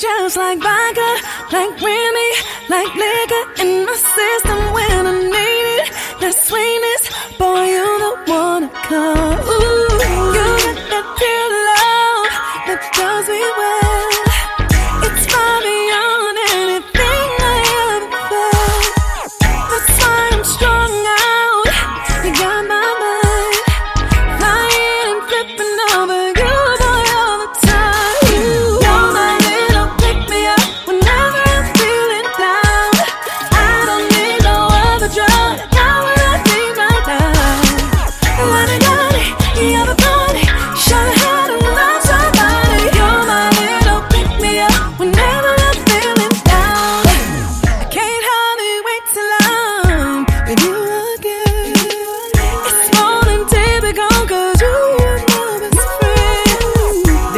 just like vodka, like Remy, like liquor in my system.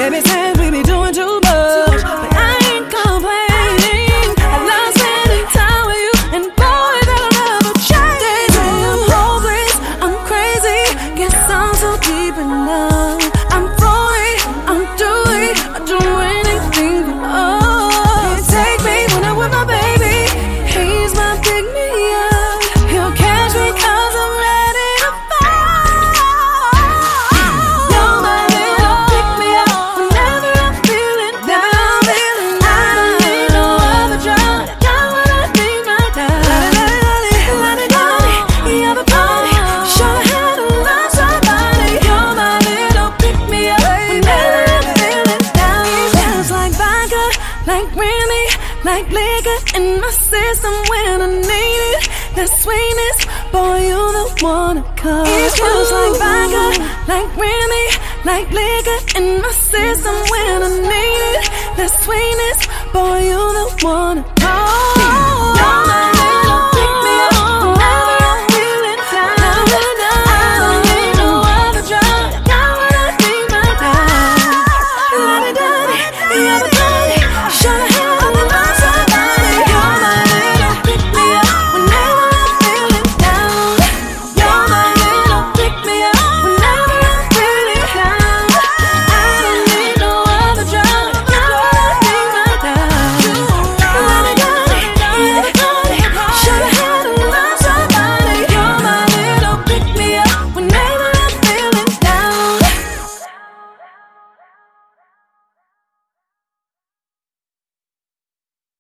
Let like Remy, like liquor in my system when I need it. That sweetness, boy, you the one to come. It feels like vodka, like Remy, like liquor in my system when I need it. That sweetness, boy, you the one to